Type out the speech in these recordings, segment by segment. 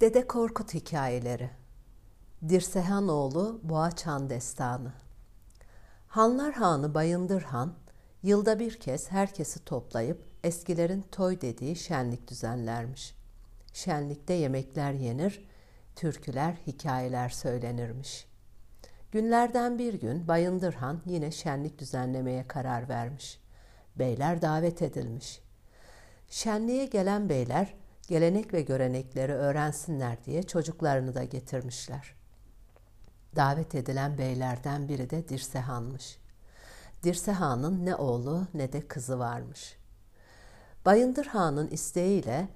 Dede Korkut Hikayeleri Dirsehanoğlu Boğaçan Destanı Hanlar Hanı Bayındır Han, yılda bir kez herkesi toplayıp eskilerin toy dediği şenlik düzenlermiş. Şenlikte yemekler yenir, türküler, hikayeler söylenirmiş. Günlerden bir gün Bayındır Han yine şenlik düzenlemeye karar vermiş. Beyler davet edilmiş. Şenliğe gelen beyler gelenek ve görenekleri öğrensinler diye çocuklarını da getirmişler. Davet edilen beylerden biri de Dirsehan'mış. Dirsehan'ın ne oğlu ne de kızı varmış. Bayındır Han'ın isteğiyle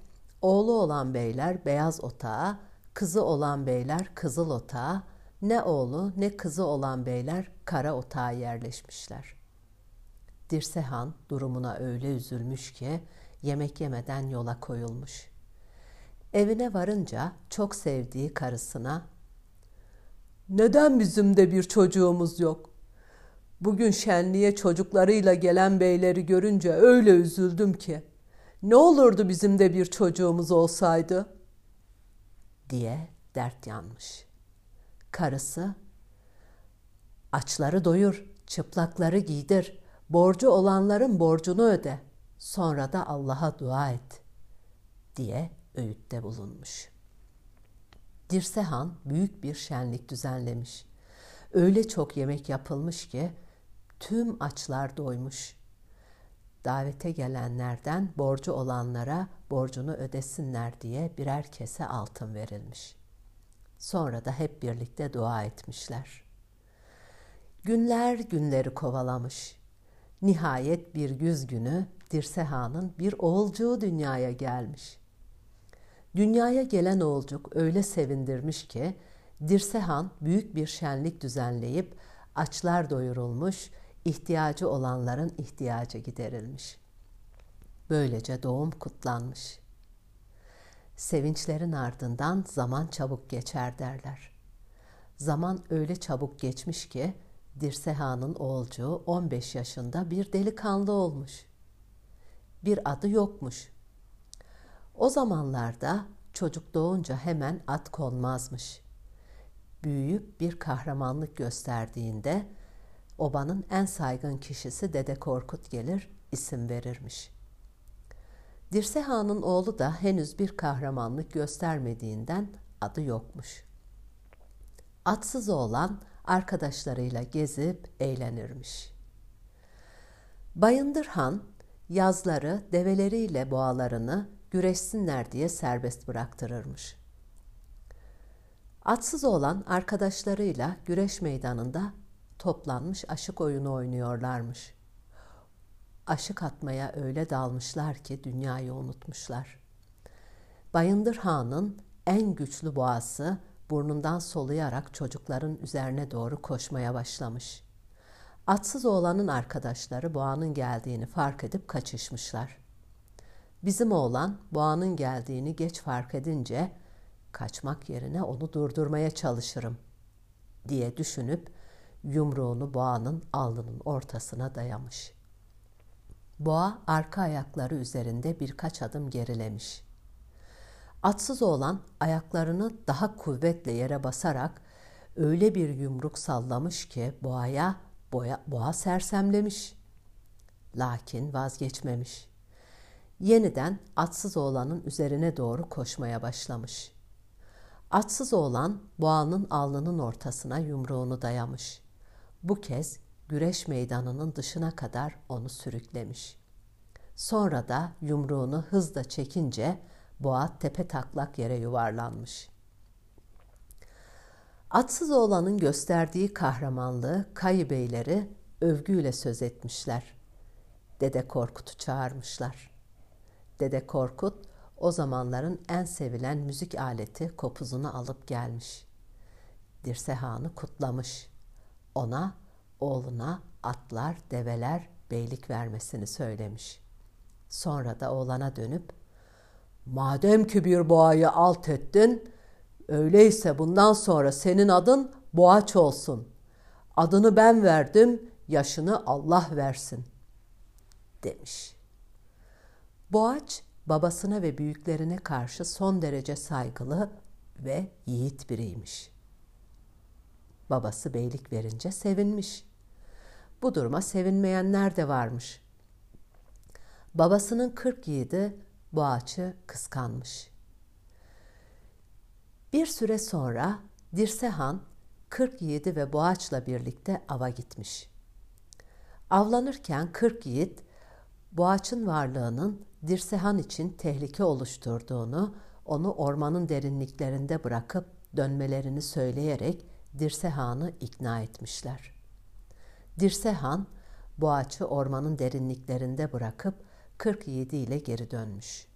oğlu olan beyler beyaz otağa, kızı olan beyler kızıl otağa, ne oğlu ne kızı olan beyler kara otağa yerleşmişler. Dirsehan durumuna öyle üzülmüş ki yemek yemeden yola koyulmuş. Evine varınca çok sevdiği karısına "Neden bizim de bir çocuğumuz yok? Bugün şenliğe çocuklarıyla gelen beyleri görünce öyle üzüldüm ki. Ne olurdu bizim de bir çocuğumuz olsaydı?" diye dert yanmış. Karısı Açları doyur, çıplakları giydir, borcu olanların borcunu öde, sonra da Allah'a dua et diye öğütte bulunmuş. Dirsehan büyük bir şenlik düzenlemiş. Öyle çok yemek yapılmış ki tüm açlar doymuş. Davete gelenlerden borcu olanlara borcunu ödesinler diye birer kese altın verilmiş. Sonra da hep birlikte dua etmişler. Günler günleri kovalamış. Nihayet bir güz günü Dirsehan'ın bir oğulcuğu dünyaya gelmiş. Dünyaya gelen oğulcuk öyle sevindirmiş ki Dirsehan büyük bir şenlik düzenleyip açlar doyurulmuş, ihtiyacı olanların ihtiyacı giderilmiş. Böylece doğum kutlanmış. Sevinçlerin ardından zaman çabuk geçer derler. Zaman öyle çabuk geçmiş ki Dirsehan'ın oğulcuğu 15 yaşında bir delikanlı olmuş. Bir adı yokmuş. O zamanlarda çocuk doğunca hemen at konmazmış. Büyüyüp bir kahramanlık gösterdiğinde obanın en saygın kişisi Dede Korkut gelir, isim verirmiş. Dirsehan'ın oğlu da henüz bir kahramanlık göstermediğinden adı yokmuş. Atsız oğlan arkadaşlarıyla gezip eğlenirmiş. Bayındır Han yazları develeriyle boğalarını güreşsinler diye serbest bıraktırırmış. Atsız olan arkadaşlarıyla güreş meydanında toplanmış aşık oyunu oynuyorlarmış. Aşık atmaya öyle dalmışlar ki dünyayı unutmuşlar. Bayındır Han'ın en güçlü boğası burnundan soluyarak çocukların üzerine doğru koşmaya başlamış. Atsız oğlanın arkadaşları boğanın geldiğini fark edip kaçışmışlar. Bizim oğlan boğanın geldiğini geç fark edince kaçmak yerine onu durdurmaya çalışırım diye düşünüp yumruğunu boğanın alnının ortasına dayamış. Boğa arka ayakları üzerinde birkaç adım gerilemiş. Atsız oğlan ayaklarını daha kuvvetle yere basarak öyle bir yumruk sallamış ki boğaya boğa, boğa sersemlemiş. Lakin vazgeçmemiş. Yeniden atsız oğlanın üzerine doğru koşmaya başlamış. Atsız oğlan boğanın alnının ortasına yumruğunu dayamış. Bu kez güreş meydanının dışına kadar onu sürüklemiş. Sonra da yumruğunu hızla çekince boğa tepe taklak yere yuvarlanmış. Atsız oğlanın gösterdiği kahramanlığı kayı beyleri övgüyle söz etmişler. Dede Korkut'u çağırmışlar. Dede Korkut o zamanların en sevilen müzik aleti kopuzunu alıp gelmiş. Dirsehan'ı kutlamış. Ona, oğluna atlar, develer, beylik vermesini söylemiş. Sonra da oğlana dönüp Madem ki bir boğayı alt ettin, öyleyse bundan sonra senin adın boğaç olsun. Adını ben verdim, yaşını Allah versin." demiş. Boğaç babasına ve büyüklerine karşı son derece saygılı, ve yiğit biriymiş. Babası beylik verince sevinmiş. Bu duruma sevinmeyenler de varmış. Babasının kırk yiğidi Boğaç'ı kıskanmış. Bir süre sonra Dirsehan kırk yiğidi ve Boğaç'la birlikte ava gitmiş. Avlanırken kırk yiğit Boğaç'ın varlığının Dirsehan için tehlike oluşturduğunu, onu ormanın derinliklerinde bırakıp dönmelerini söyleyerek Dirsehan'ı ikna etmişler. Dirsehan, Boğaç'ı ormanın derinliklerinde bırakıp 47 ile geri dönmüş.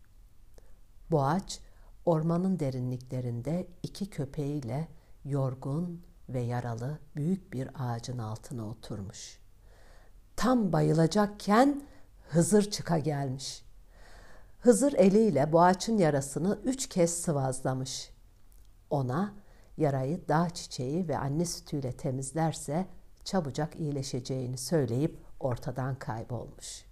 Boğaç, ormanın derinliklerinde iki köpeğiyle yorgun ve yaralı büyük bir ağacın altına oturmuş. Tam bayılacakken Hızır çıka gelmiş. Hızır eliyle boğaçın yarasını üç kez sıvazlamış. Ona yarayı dağ çiçeği ve anne sütüyle temizlerse çabucak iyileşeceğini söyleyip ortadan kaybolmuş.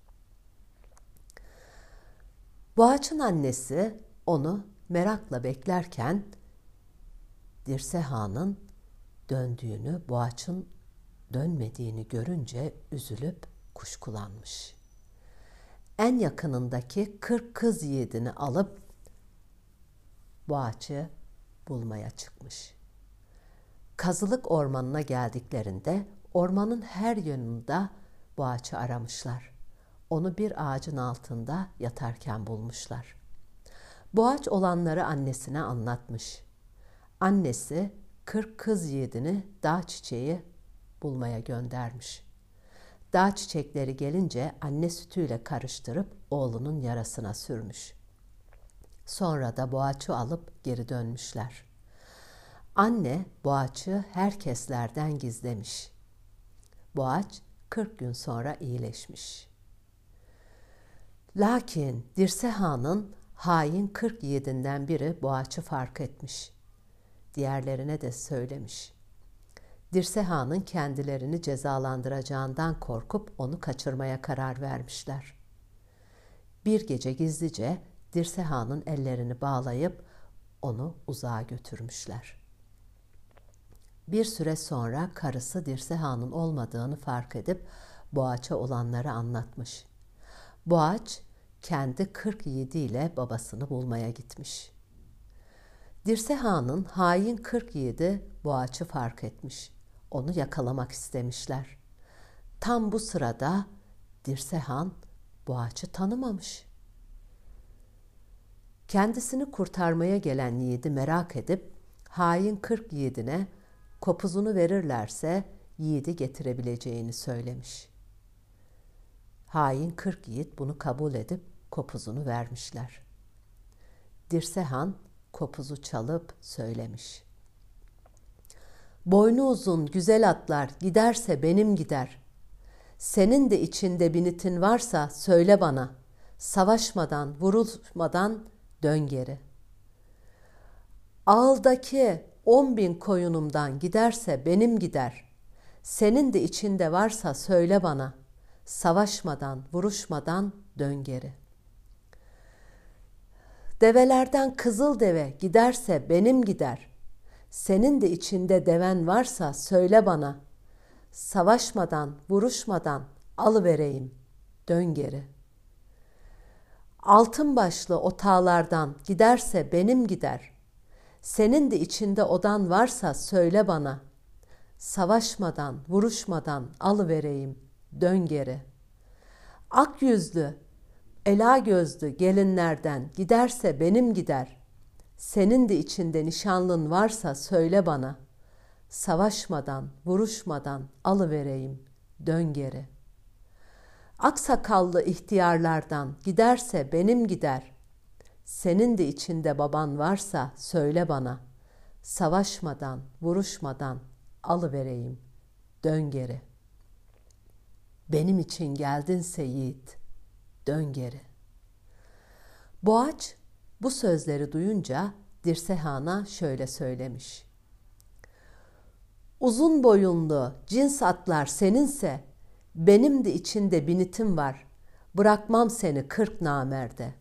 Boğaç'ın annesi onu merakla beklerken Dirse Han'ın döndüğünü, Boğaç'ın dönmediğini görünce üzülüp kuşkulanmış. En yakınındaki kırk kız yiğidini alıp Boğaç'ı bulmaya çıkmış. Kazılık ormanına geldiklerinde ormanın her yönünde Boğaç'ı aramışlar. Onu bir ağacın altında yatarken bulmuşlar. Boğaç olanları annesine anlatmış. Annesi kırk kız yiğidini dağ çiçeği bulmaya göndermiş. Dağ çiçekleri gelince anne sütüyle karıştırıp oğlunun yarasına sürmüş. Sonra da boğaçı alıp geri dönmüşler. Anne boğaçı herkeslerden gizlemiş. Boğaç 40 gün sonra iyileşmiş. Lakin Dirse Han'ın hain 47'den biri boğaçı fark etmiş. Diğerlerine de söylemiş. Dirse Han'ın kendilerini cezalandıracağından korkup onu kaçırmaya karar vermişler. Bir gece gizlice Dirse Han'ın ellerini bağlayıp onu uzağa götürmüşler. Bir süre sonra karısı Dirse Han'ın olmadığını fark edip Boğaç'a olanları anlatmış. Boğaç kendi 47 ile babasını bulmaya gitmiş. Dirse Han'ın hain 47 Boğaç'ı fark etmiş. Onu yakalamak istemişler. Tam bu sırada Dirsehan Boğaç'ı tanımamış. Kendisini kurtarmaya gelen yiğidi merak edip hain kırk yiğidine kopuzunu verirlerse yiğidi getirebileceğini söylemiş. Hain kırk yiğit bunu kabul edip kopuzunu vermişler. Dirsehan kopuzu çalıp söylemiş. Boynu uzun güzel atlar giderse benim gider. Senin de içinde binitin varsa söyle bana. Savaşmadan, vurulmadan dön geri. Ağıldaki on bin koyunumdan giderse benim gider. Senin de içinde varsa söyle bana. Savaşmadan, vuruşmadan dön geri. Develerden kızıl deve giderse benim gider.'' Senin de içinde deven varsa söyle bana. Savaşmadan, vuruşmadan alıvereyim. Dön geri. Altın başlı otağlardan giderse benim gider. Senin de içinde odan varsa söyle bana. Savaşmadan, vuruşmadan alıvereyim. Dön geri. Ak yüzlü, ela gözlü gelinlerden giderse benim gider. Senin de içinde nişanlın varsa söyle bana. Savaşmadan, vuruşmadan alıvereyim, dön geri. Aksakallı ihtiyarlardan giderse benim gider. Senin de içinde baban varsa söyle bana. Savaşmadan, vuruşmadan alıvereyim, dön geri. Benim için geldinse yiğit, dön geri. Boğaç bu sözleri duyunca Dirsehan'a şöyle söylemiş. Uzun boyunlu cins atlar seninse benim de içinde binitim var. Bırakmam seni kırk namerde.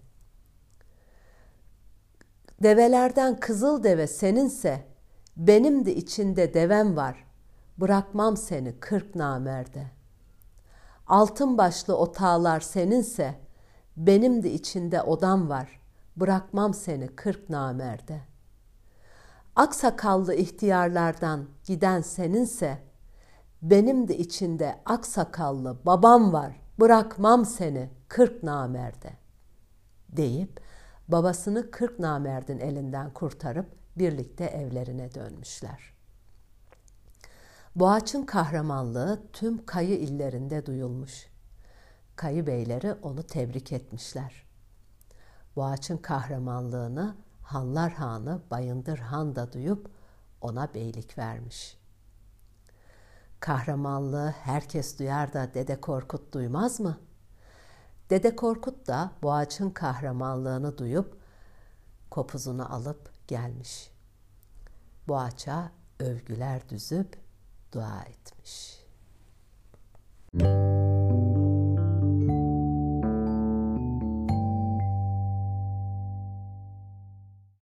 Develerden kızıl deve seninse, benim de içinde devem var. Bırakmam seni kırk namerde. Altın başlı otağlar seninse, benim de içinde odam var. Bırakmam seni kırk namerde. Aksakallı ihtiyarlardan giden seninse, benim de içinde aksakallı babam var. Bırakmam seni kırk namerde. Deyip babasını kırk namerdin elinden kurtarıp birlikte evlerine dönmüşler. Boğaç'ın kahramanlığı tüm kayı illerinde duyulmuş. Kayı beyleri onu tebrik etmişler. Boğaç'ın kahramanlığını Hanlar Hanı Bayındır Han da duyup ona beylik vermiş. Kahramanlığı herkes duyar da Dede Korkut duymaz mı? Dede Korkut da Boğaç'ın kahramanlığını duyup kopuzunu alıp gelmiş. Boğaç'a övgüler düzüp dua etmiş. Müzik